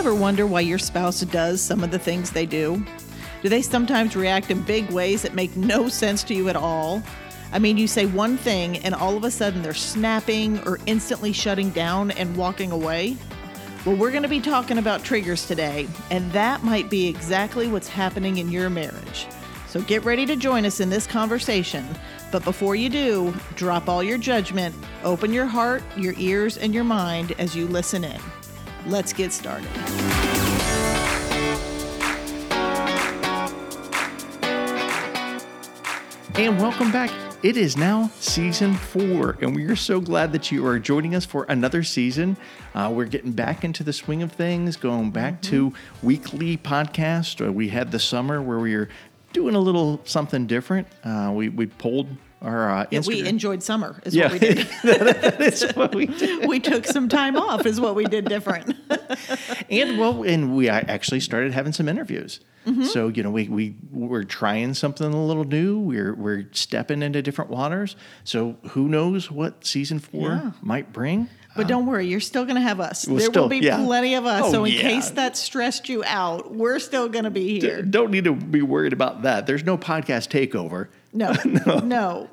ever wonder why your spouse does some of the things they do? Do they sometimes react in big ways that make no sense to you at all? I mean, you say one thing and all of a sudden they're snapping or instantly shutting down and walking away? Well, we're going to be talking about triggers today, and that might be exactly what's happening in your marriage. So get ready to join us in this conversation. But before you do, drop all your judgment, open your heart, your ears, and your mind as you listen in. Let's get started. And welcome back. It is now season four, and we are so glad that you are joining us for another season. Uh, we're getting back into the swing of things, going back to weekly podcast. Uh, we had the summer where we were doing a little something different. Uh, we we pulled our uh, Yeah, we enjoyed summer, is Yeah, what we did. that is what we did. we took some time off, is what we did different. And well, and we actually started having some interviews. Mm-hmm. So you know, we we we're trying something a little new. We're we're stepping into different waters. So who knows what season four Yeah. might bring? But don't worry, you're still going to have us. We'll there still- will be yeah. plenty of us. Oh, so in yeah. case that stressed you out, we're still going to be here. Don't need to be worried about that. There's no podcast takeover, No, no.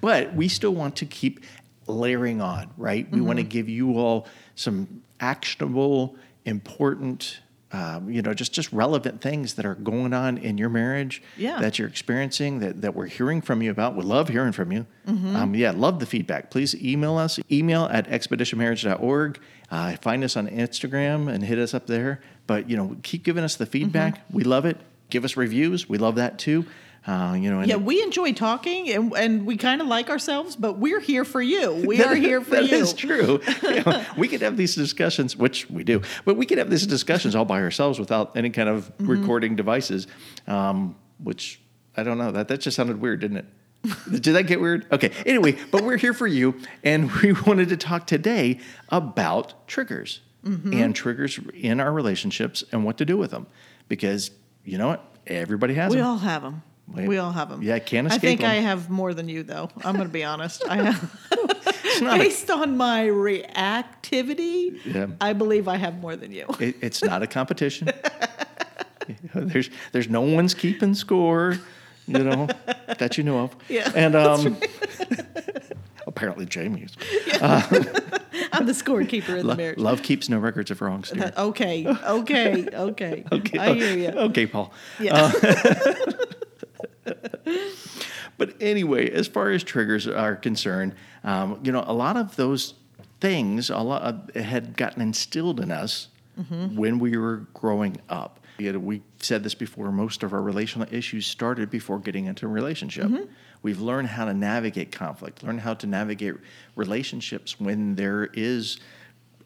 but we still want to keep layering on, right? We Mm-hmm. want to give you all some actionable, important, um, you know, just just relevant things that are going on in your marriage Yeah. that you're experiencing that, that we're hearing from you about. We love hearing from you. Mm-hmm. Um, yeah, love the feedback. Please email us, email at expeditionmarriage.org. Uh, find us on Instagram and hit us up there. But, you know, keep giving us the feedback. Mm-hmm. We love it. Give us reviews. We love that too. Uh, you know, and Yeah, we enjoy talking and, and we kind of like ourselves, but we're here for you. We are here for That you. is true. You know, we could have these discussions, which we do, but we could have these discussions all by ourselves without any kind of Mm-hmm. recording devices. Um, which I don't know. That that just sounded weird, didn't it? Did that get weird? Okay. Anyway, but we're here for you, and we wanted to talk today about triggers Mm-hmm. and triggers in our relationships and what to do with them, because you know what, everybody has We them. We all have them. We all have them. Yeah, I can't I escape think 'em. I have more than you, though. I'm going to be honest. I have, not a- based on my reactivity, Yeah. I believe I have more than you. It, it's not a competition. there's there's no one's keeping score, you know, that you know of. Yeah, And um, apparently Jamie's. I'm the scorekeeper in the marriage. love keeps no records of wrongs. Dear. That- okay, okay, okay. Okay, I hear you. Okay, Paul. Yeah. But anyway, as far as triggers are concerned, um, you know, a lot of those things a lot of, had gotten instilled in us Mm-hmm. when we were growing up. We said this before. Most of our relational issues started before getting into a relationship. Mm-hmm. We've learned how to navigate conflict, learn how to navigate relationships when there is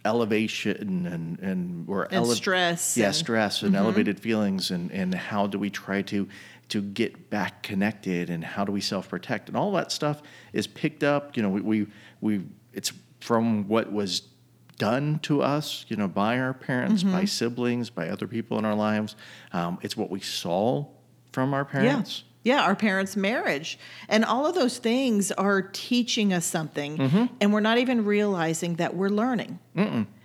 elevation and and or And stress Yeah, and- stress and elevated feelings, and and how do we try to to get back connected, and how do we self protect, and all that stuff is picked up. You know, we we, we it's from what was done to us, you know, by our parents, by siblings, by other people in our lives. Um, it's what we saw from our parents. Yeah. Yeah, our parents' marriage. And all of those things are teaching us something. Mm-hmm. And we're not even realizing that we're learning.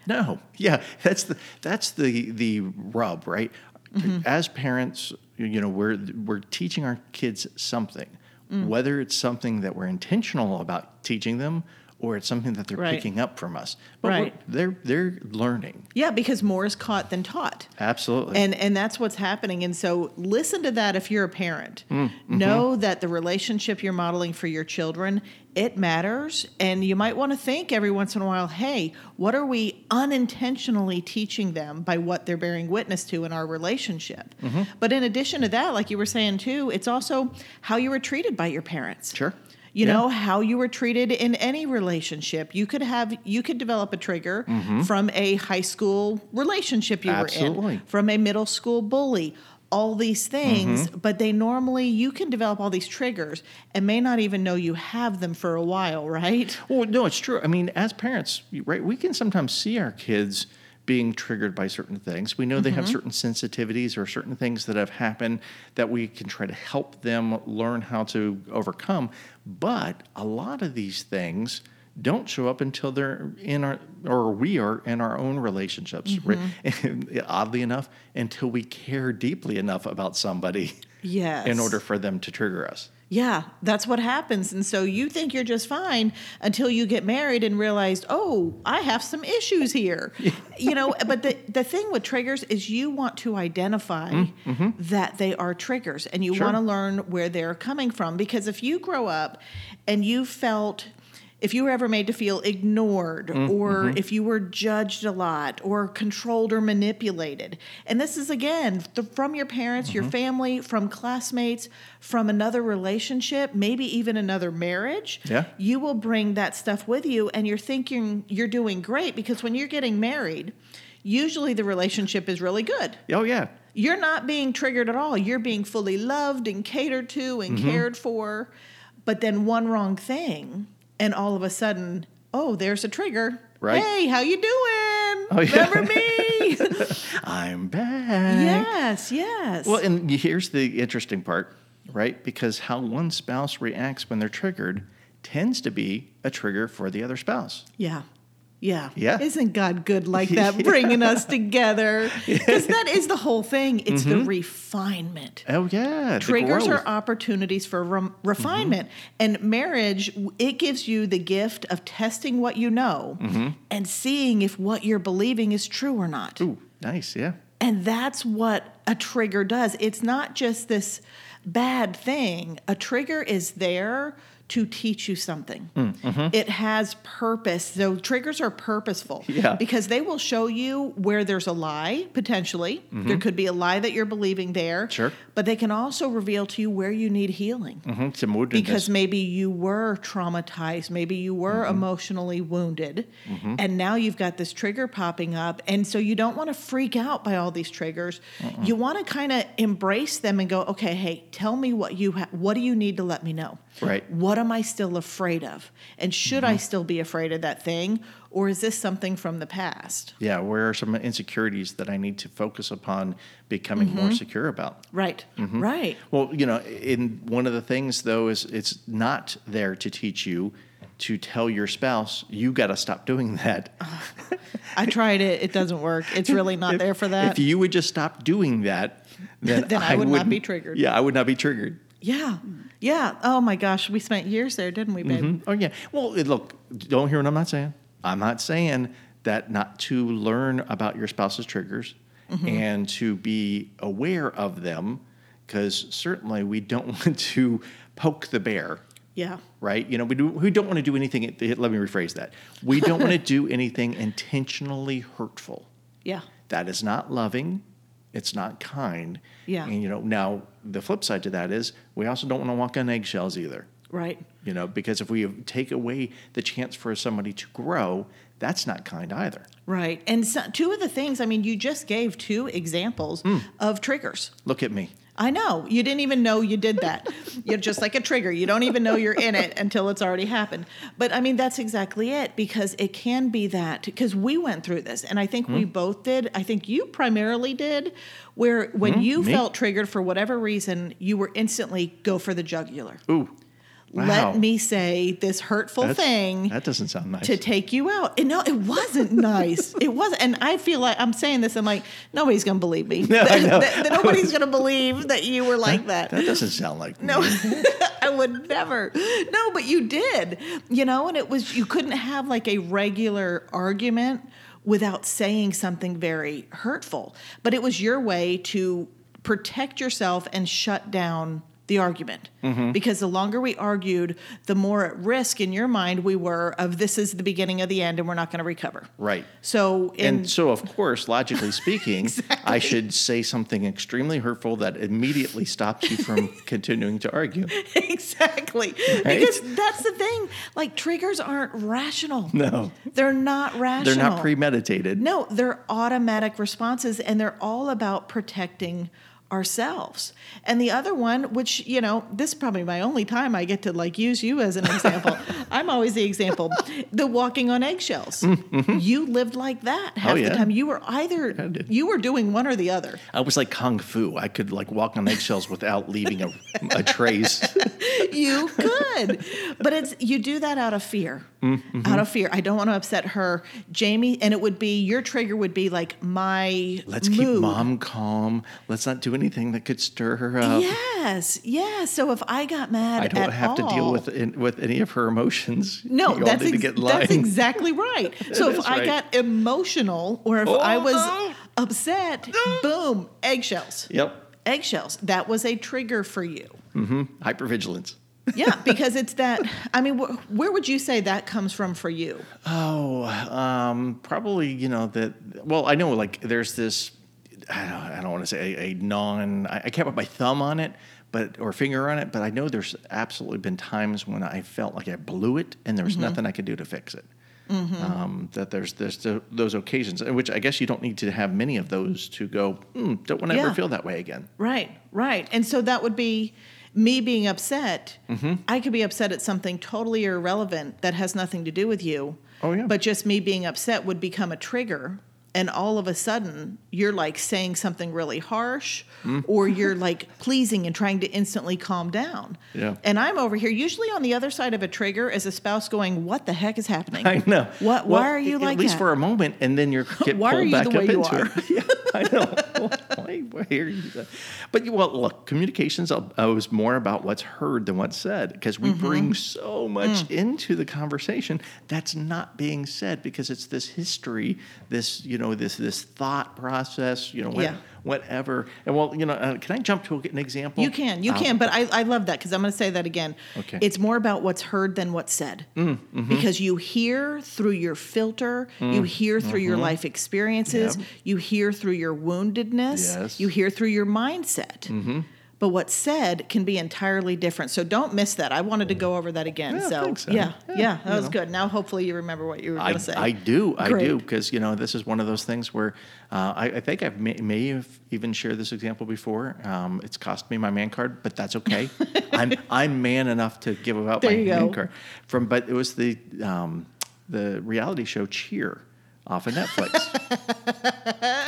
No, yeah, that's the that's the the rub, right? Mm-hmm. As parents, you know, we're we're teaching our kids something, Mm. whether it's something that we're intentional about teaching them, or it's something that they're Right. picking up from us. But Right. they're they're learning. Yeah, because more is caught than taught. Absolutely. And and that's what's happening. And so listen to that if you're a parent. Mm, mm-hmm. Know that the relationship you're modeling for your children, it matters. And you might want to think every once in a while, hey, what are we unintentionally teaching them by what they're bearing witness to in our relationship? Mm-hmm. But in addition to that, like you were saying too, it's also how you were treated by your parents. Sure. You Yeah. know how you were treated in any relationship. You could have you could develop a trigger from a high school relationship you were Mm-hmm. In, from a middle school bully, all these things, Mm-hmm. but they normally you can develop all these triggers and may not even know you have them for a while, right? Well, no, it's true. I mean, as parents, right, we can sometimes see our kids being triggered by certain things. We know they Mm-hmm. have certain sensitivities or certain things that have happened that we can try to help them learn how to overcome. But a lot of these things don't show up until they're in our or we are in our own relationships. Mm-hmm. Oddly enough, until we care deeply enough about somebody Yes. in order for them to trigger us. Yeah, that's what happens. And so you think you're just fine until you get married and realize, oh, I have some issues here. You know, but the, the thing with triggers is you want to identify mm, mm-hmm. that they are triggers and you Sure. want to learn where they're coming from. Because if you grow up and you felt, if you were ever made to feel ignored mm-hmm, or mm-hmm. if you were judged a lot or controlled or manipulated, and this is again th- from your parents, your mm-hmm. family, from classmates, from another relationship, maybe even another marriage, Yeah. you will bring that stuff with you and you're thinking you're doing great because when you're getting married, usually the relationship is really good Oh yeah. you're not being triggered at all. You're being fully loved and catered to and Mm-hmm. cared for. But then one wrong thing, and all of a sudden, oh, there's a trigger. Right. Hey, how you doing? Oh, yeah. Remember me? I'm back. yes, yes. Well, and here's the interesting part, right? Because how one spouse reacts when they're triggered tends to be a trigger for the other spouse. yeah. Yeah. Yeah. Isn't God good like that, bringing us together? Because that is the whole thing. It's the mm-hmm. refinement. Oh yeah, triggers are opportunities for rem- mm-hmm. refinement and marriage it gives you the gift of testing what you know mm-hmm. and seeing if what you're believing is true or not Ooh, nice, yeah. and that's what a trigger does it's not just this bad thing a trigger is there to teach you something. It has purpose. So triggers are purposeful Yeah. because they will show you where there's a lie, potentially. There could be a lie that you're believing there. Sure. But they can also reveal to you where you need healing. Mm-hmm. Some woundedness. Because maybe you were traumatized, maybe you were Mm-hmm. emotionally wounded, and now you've got this trigger popping up. And so you don't want to freak out by all these triggers. You want to kind of embrace them and go, okay, hey, tell me what you ha- what do you need to let me know? Right. What am I still afraid of? And should I still be afraid of that thing? Or is this something from the past? yeah, where are some insecurities that I need to focus upon becoming more Mm-hmm. secure about? Right. Right. Well, you know, in one of the things though is it's not there to teach you to tell your spouse you got to stop doing that. I tried it. It doesn't work. It's really not there for that. If you would just stop doing that, then, Then I would not be triggered. Yeah, I would not be triggered. Yeah. Yeah. Oh my gosh. We spent years there, didn't we, babe? Mhm. Oh yeah. Well, look, don't hear what I'm not saying. I'm not saying that not to learn about your spouse's triggers Mm-hmm. and to be aware of them, because certainly we don't want to poke the bear. Yeah. right? You know, we do we don't want to do anything. Let me rephrase that. We don't want to do anything intentionally hurtful. Yeah. That is not loving. It's not kind. Yeah. And you know, now the flip side to that is we also don't want to walk on eggshells either. Right. You know, because if we take away the chance for somebody to grow, that's not kind either. Right. And so, two of the things, I mean, you just gave two examples Hmm. of triggers. Look at me. I know. You didn't even know you did that. you're just like a trigger. You don't even know you're in it until it's already happened. But I mean, that's exactly it because it can be that because we went through this and I think Hmm. we both did. I think you primarily did, where when you Hmm, me? felt triggered for whatever reason, you were instantly go for the jugular. Ooh. Wow. Let me say this hurtful That's- thing. That doesn't sound nice. to take you out. And no, it wasn't nice. It wasn't. And I feel like I'm saying this. I'm like, nobody's going to believe me. No, know. That- that nobody's going to believe that you were like that. that doesn't sound like No. I would never. No, but you did. You know, and it was, you couldn't have like a regular argument without saying something very hurtful. But it was your way to protect yourself and shut down the argument. Mm-hmm. Because the longer we argued, the more at risk in your mind we were of this is the beginning of the end and we're not going to recover. Right. So, in, And so, of course, logically speaking, I should say something extremely hurtful that immediately stops you from continuing to argue. exactly. Because that's the thing. Like triggers aren't rational. No. They're not rational. They're not premeditated. No, they're automatic responses and they're all about protecting ourselves. And the other one, which, you know, this is probably my only time I get to like use you as an example. I'm always the example. The walking on eggshells. You lived like that half Mm-hmm. Oh, yeah. the time. You were either you were doing one or the other. I was like kung fu. I could like walk on eggshells without leaving a, a trace. You could. but it's you do that out of fear. Mm-hmm. Out of fear. I don't want to upset her. Jamie, and it would be your trigger would be like my Let's keep mom calm. Let's not do anything that could stir her up. Yes, yes. So if I got mad, I don't have to deal with in, with any of her emotions. No, you all that's ex- that's exactly right. So if is I got emotional or if Oh, I was no. upset, uh-huh. boom, eggshells. Yep. Eggshells. That was a trigger for you. Mm-hmm. Hypervigilance. Yeah, because it's that. I mean, wh- where would you say that comes from for you? Oh, um, probably you know that. Well, I know like there's this. I don't, I don't want to say a, a non. I, I can't put my thumb on it, but or finger on it. But I know there's absolutely been times when I felt like I blew it, and there was nothing I could do to fix it. Um, that there's there's th- those occasions, in which I guess you don't need to have many of those to go. Hmm, don't want to Yeah. ever feel that way again. Right, right. And so that would be me being upset. Mm-hmm. I could be upset at something totally irrelevant that has nothing to do with you. Oh, yeah. But just me being upset would become a trigger. And all of a sudden, you're like saying something really harsh, Mm. or you're like pleasing and trying to instantly calm down. Yeah. And I'm over here, usually on the other side of a trigger, as a spouse going, What the heck is happening? I know. What, Well, why are you at like At least that? for a moment, and then you're get Why are pulled you back the up way you into are? it. yeah, I know. why you? But you- well, look, communications uh, was more about what's heard than what's said because we Mm-hmm. bring so much Mm. into the conversation that's not being said because it's this history, this you know, this this thought process, you know, what, Yeah. Whatever. And well, you know, uh, can I jump to an example? You can, you Uh, can, but I, I love that because I'm going to say that again. Okay. It's more about what's heard than what's said. Mm, mm-hmm. Because you hear through your filter, you hear through your life experiences, Mm, Yep. you hear through your woundedness, Yes. Mm-hmm. you hear through your mindset. But what's said can be entirely different. So don't miss that. I wanted to go over that again. Yeah, so, Sam. yeah, Yeah, yeah, that was know. good. Now, hopefully, you remember what you were going to say. I do, I Great. do, because you know this is one of those things where uh, I, I think I may, may have even shared this example before. Um, it's cost me my man card, but that's okay. I'm I'm man enough to give out There my man go. card. From but it was the um, the reality show Cheer off of Netflix.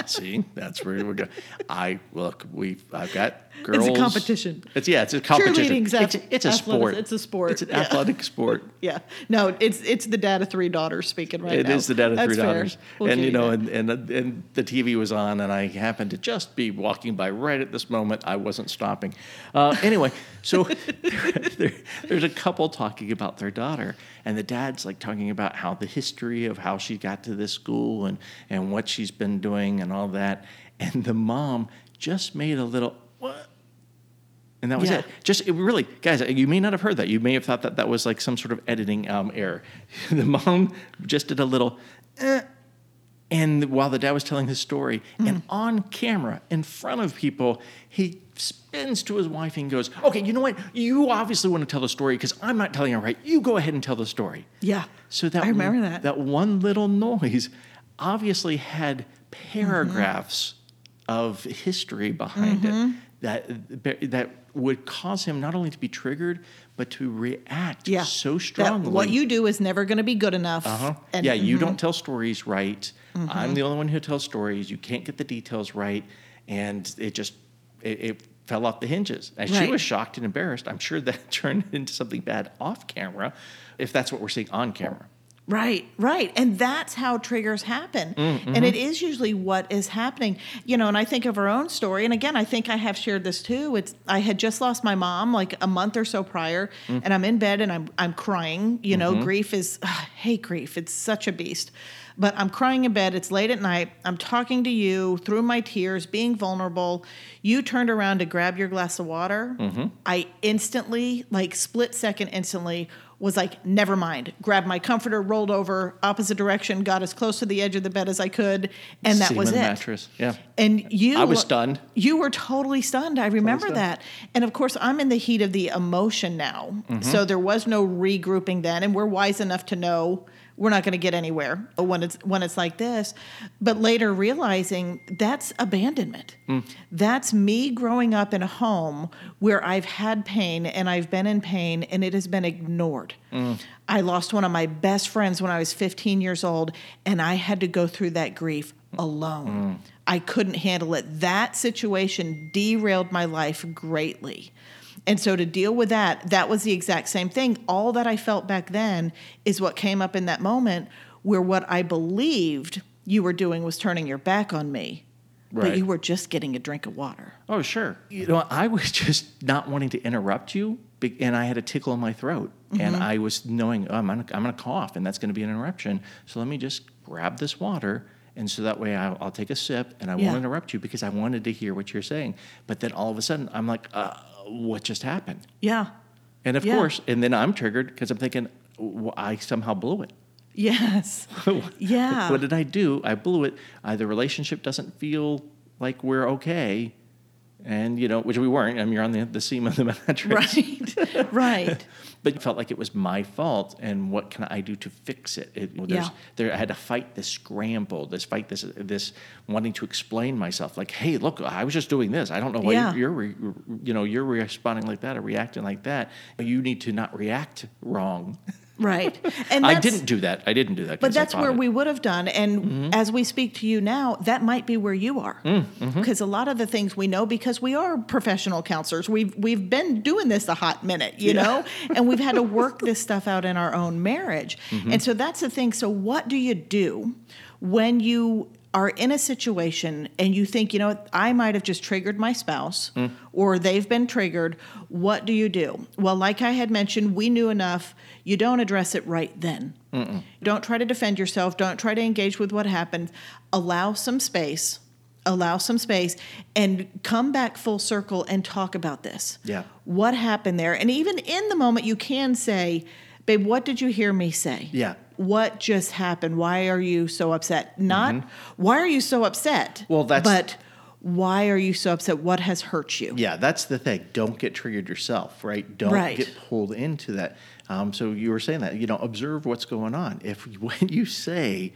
See, that's where we go. I look, we I've got girls. It's a competition. It's yeah, it's a competition. Cheerleading's It's, it's a sport. it's a sport, It's an yeah. athletic sport. yeah, no, it's it's the dad of three daughters speaking right It now. It is the dad of That's three fair. daughters, We'll and you know, that. and, and and the TV was on, and I happened to just be walking by right at this moment. I wasn't stopping. Uh, anyway, so there, there's a couple talking about their daughter, and the dad's like talking about how the history of how she got to this school and and what she's been doing and all that, and the mom just made a little what. And that was Yeah. it. Just it really, guys, you may not have heard that. You may have thought that that was like some sort of editing um, error. the mom just did a little, eh, and while the dad was telling his story, and on camera, in front of people, he spins to his wife and goes, "Okay, you know what? You obviously want to tell the story because I'm not telling it right. You go ahead and tell the story." Yeah. So that I remember that. that one little noise obviously had paragraphs of history behind Mm-hmm. it that that would cause him not only to be triggered but to react yeah. so That strongly. what you do is never going to be good enough. Uh-huh. And- yeah, you mhm. don't tell stories right. I'm the only one who tells stories. You can't get the details right, and it just it, it fell off the hinges. And she was shocked and embarrassed. I'm sure that turned into something bad off camera, if that's what we're seeing on camera. Right, right. And that's how triggers happen. Mm-hmm. And it is usually what is happening. You know, and I think of our own story. And again, I think I have shared this too. It's I had just lost my mom like a month or so prior, Mm. and I'm in bed and I'm I'm crying. You Mm-hmm. know, grief is ugh, I hate grief. It's such a beast. But I'm crying in bed. It's late at night. I'm talking to you through my tears, being vulnerable. You turned around to grab your glass of water. Mm-hmm. I instantly, like split second instantly, was like, never mind. Grabbed my comforter, rolled over, opposite direction, got as close to the edge of the bed as I could, and that Semen was it. mattress. Yeah. And you I was stunned. You were totally stunned. I remember stunned. that. And of course, I'm in the heat of the emotion now. Mm-hmm. So there was no regrouping then, and we're wise enough to know we're not going to get anywhere uh, when it's when it's like this. But later realizing that's abandonment. Mm. That's me growing up in a home where i've had pain and i've been in pain and it has been ignored. Mm. I lost one of my best friends when i was 15 years old and i had to go through that grief alone. Mm. I couldn't handle it. That situation derailed my life greatly and so to deal with that, that was the exact same thing. All that I felt back then is what came up in that moment where what I believed you were doing was turning your back on me. But you were just getting a drink of water. Oh, sure. You know, I was just not wanting to interrupt you, and I had a tickle in my throat, and I was knowing oh, I'm gonna, I'm gonna cough, and that's gonna be an interruption. So let me just grab this water, and so that way I'll, I'll take a sip, and I Yeah. won't interrupt you because I wanted to hear what you're saying. But then all of a sudden, I'm like, uh, what just happened? Yeah. And of Yeah. course, and then I'm triggered because I'm thinking, I somehow blew it. Yes. Yeah. what did I do? I blew it. Uh, the relationship doesn't feel like we're okay. And, you know, which we weren't. I mean, you're on the, the seam of the mattress. right. right. But it felt like it was my fault. And what can I do to fix it? it Yeah. there, I had to fight this scramble, this fight, this, this wanting to explain myself. Like, hey, look, I was just doing this. I don't know why Yeah. you're, you're, re- you know, you're responding like that or reacting like that. You need to not react wrong. Right. And I didn't do that. I didn't do that. But that's where it. we would have done. And mm-hmm. as we speak to you now, that might be where you are. Mm, mm-hmm. Because a lot of the things we know, because we are professional counselors, we've we've been doing this a hot minute, you know, and we've had to work this stuff out in our own marriage. Mm-hmm. And so that's the thing. So what do you do when you are in a situation and you think, you know, I might have just triggered my spouse mm. or they've been triggered. What do you do? Well, like I had mentioned, we knew enough. You don't address it right then. Don't try to defend yourself. Don't try to engage with what happened. Allow some space. Allow some space and come back full circle and talk about this. Yeah. What happened there? And even in the moment, you can say, Babe, what did you hear me say? Yeah. What just happened? Why are you so upset? Not why are you so upset? Mm-hmm. Well, that's- but why are you so upset? What has hurt you? Yeah, that's the thing. Don't get triggered yourself, right? Don't Right. get pulled into that. Um, so you were saying that, you know, observe what's going on. If when you say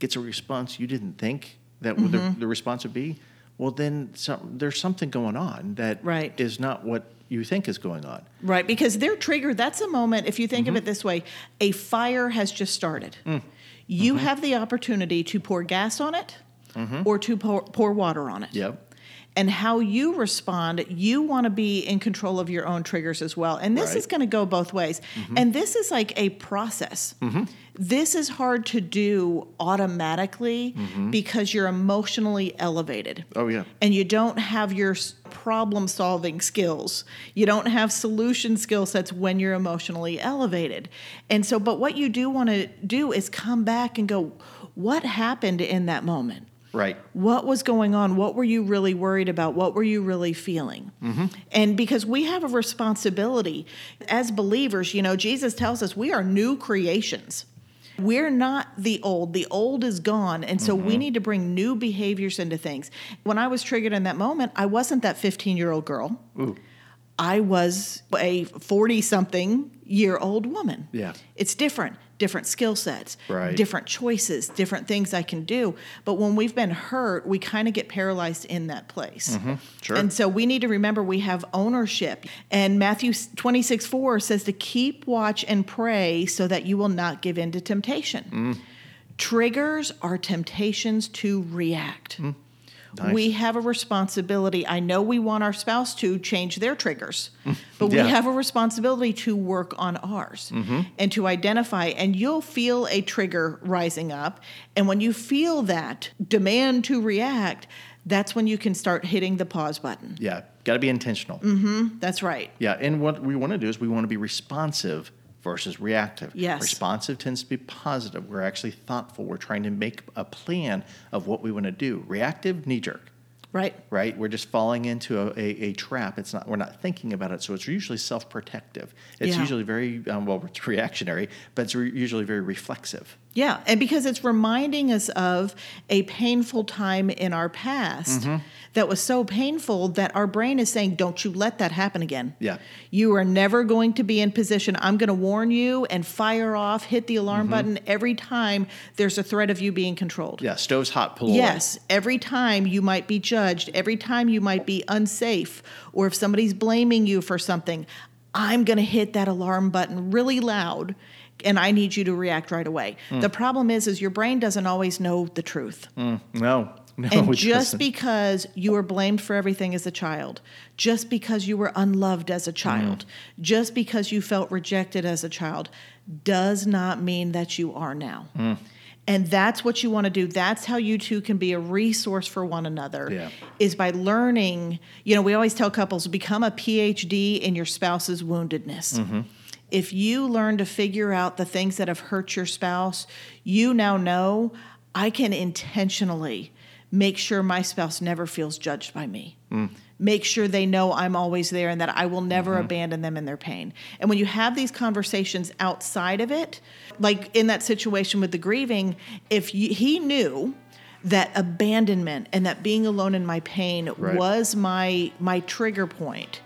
gets a response you didn't think that Mm-hmm. the, the response would be, well, then some, there's something going on that is Right. is not what you think is going on. Right, because they're triggered. That's a moment, if you think Mm-hmm. of it this way, a fire has just started. Mm. You Mm-hmm. have the opportunity to pour gas on it or to pour, pour water on it. Yep. And how you respond, you want to be in control of your own triggers as well. And this Right. Mm-hmm. is going to go both ways. And this is like a process. This is hard to do automatically because you're emotionally elevated Oh, yeah. and you don't have your problem solving skills. You don't have solution skill sets when you're emotionally elevated. And so, but what you do want to do is come back and go, what happened in that moment? Right. What was going on? What were you really worried about? What were you really feeling? Mm-hmm. And because we have a responsibility as believers, you know, Jesus tells us we are new creations. We're not the old. The old is gone. And so we mm-hmm. need to bring new behaviors into things. When I was triggered in that moment, I wasn't that 15 year old girl. Ooh. I was a 40 something year old woman. Yeah. It's different, different skill sets, Right. different choices, different things I can do. But when we've been hurt, we kind of get paralyzed in that place. Mm-hmm. Sure. And so we need to remember we have ownership. And Matthew 26 4 says to keep watch and pray so that you will not give in to temptation. Mm. Triggers are temptations to react. Mm. Nice. We have a responsibility. I know we want our spouse to change their triggers, but Yeah. we have a responsibility to work on ours mm-hmm. and to identify. And you'll feel a trigger rising up. And when you feel that demand to react, that's when you can start hitting the pause button. Yeah. Got to be intentional. Mm-hmm. That's right. Yeah, and what we want to do is we want to be responsive versus reactive. Yes. Responsive tends to be positive. We're actually thoughtful. We're trying to make a plan of what we want to do. Reactive, knee jerk. Right. right? We're just falling into a, a, a trap. It's not. We're not thinking about it, so it's usually self-protective. It's Yeah. usually very um, well. It's reactionary, but it's re- usually very reflexive. Yeah, and because it's reminding us of a painful time in our past Mm-hmm. that was so painful that our brain is saying, Don't you let that happen again. Yeah. You are never going to be in position. I'm going to warn you and fire off, hit the Mm-hmm. alarm button every time there's a threat of you being controlled. Yeah, stove's hot. Pull away. Yes, every time you might be judged, every time you might be unsafe, or if somebody's blaming you for something, I'm going to hit that alarm button really loud and I need you to react right away. Hmm. The problem is is your brain doesn't always know the truth. No, no. and just doesn't. because you were blamed for everything as a child, just because you were unloved as a child, Hmm. just because you felt rejected as a child, does not mean that you are now. Hmm. And that's what you want to do. That's how you two can be a resource for one another. Yeah. Is by learning, you know, we always tell couples become a PhD in your spouse's woundedness. Mm-hmm. If you learn to figure out the things that have hurt your spouse, you now know I can intentionally make sure my spouse never feels judged by me. Mm. Make sure they know I'm always there and that I will never mm-hmm. abandon them in their pain. And when you have these conversations outside of it, like in that situation with the grieving, if you, he knew that abandonment and that being alone in my pain Right. was my my trigger point,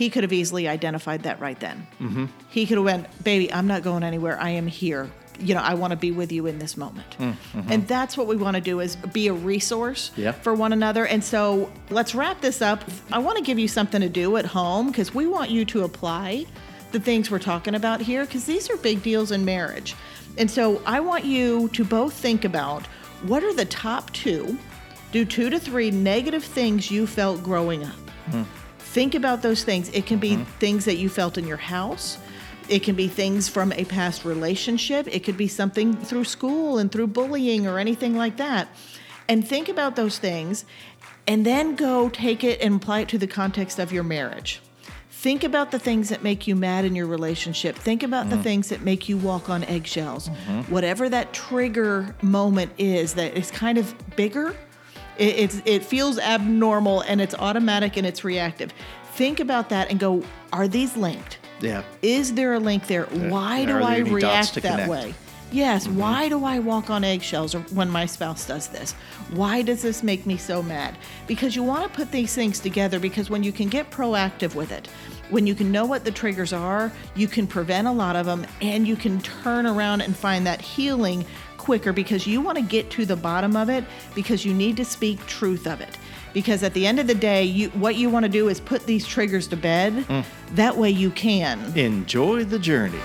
he could have easily identified that right then. Mm-hmm. He could have went, "Baby, I'm not going anywhere. I am here. You know, I want to be with you in this moment." Mm, mm-hmm. And that's what we want to do is be a resource Yeah. for one another. And so, let's wrap this up. I want to give you something to do at home because we want you to apply the things we're talking about here because these are big deals in marriage. And so, I want you to both think about what are the top two, do two to three negative things you felt growing up. Hmm. Think about those things. It can be mm-hmm. things that you felt in your house. It can be things from a past relationship. It could be something through school and through bullying or anything like that. And think about those things and then go take it and apply it to the context of your marriage. Think about the things that make you mad in your relationship. Think about the mm. things that make you walk on eggshells. Mm-hmm. Whatever that trigger moment is that is kind of bigger, it, it's it feels abnormal and it's automatic and it's reactive. Think about that and go, are these linked? Yeah. Is there a link there? Why do I react that connect? way? Yes. Mm-hmm. Why do I walk on eggshells or when my spouse does this? Why does this make me so mad? Because you want to put these things together because when you can get proactive with it, when you can know what the triggers are, you can prevent a lot of them and you can turn around and find that healing quicker because you want to get to the bottom of it because you need to speak truth of it. Because at the end of the day, you what you want to do is put these triggers to bed. Mm. That way you can Enjoy the journey.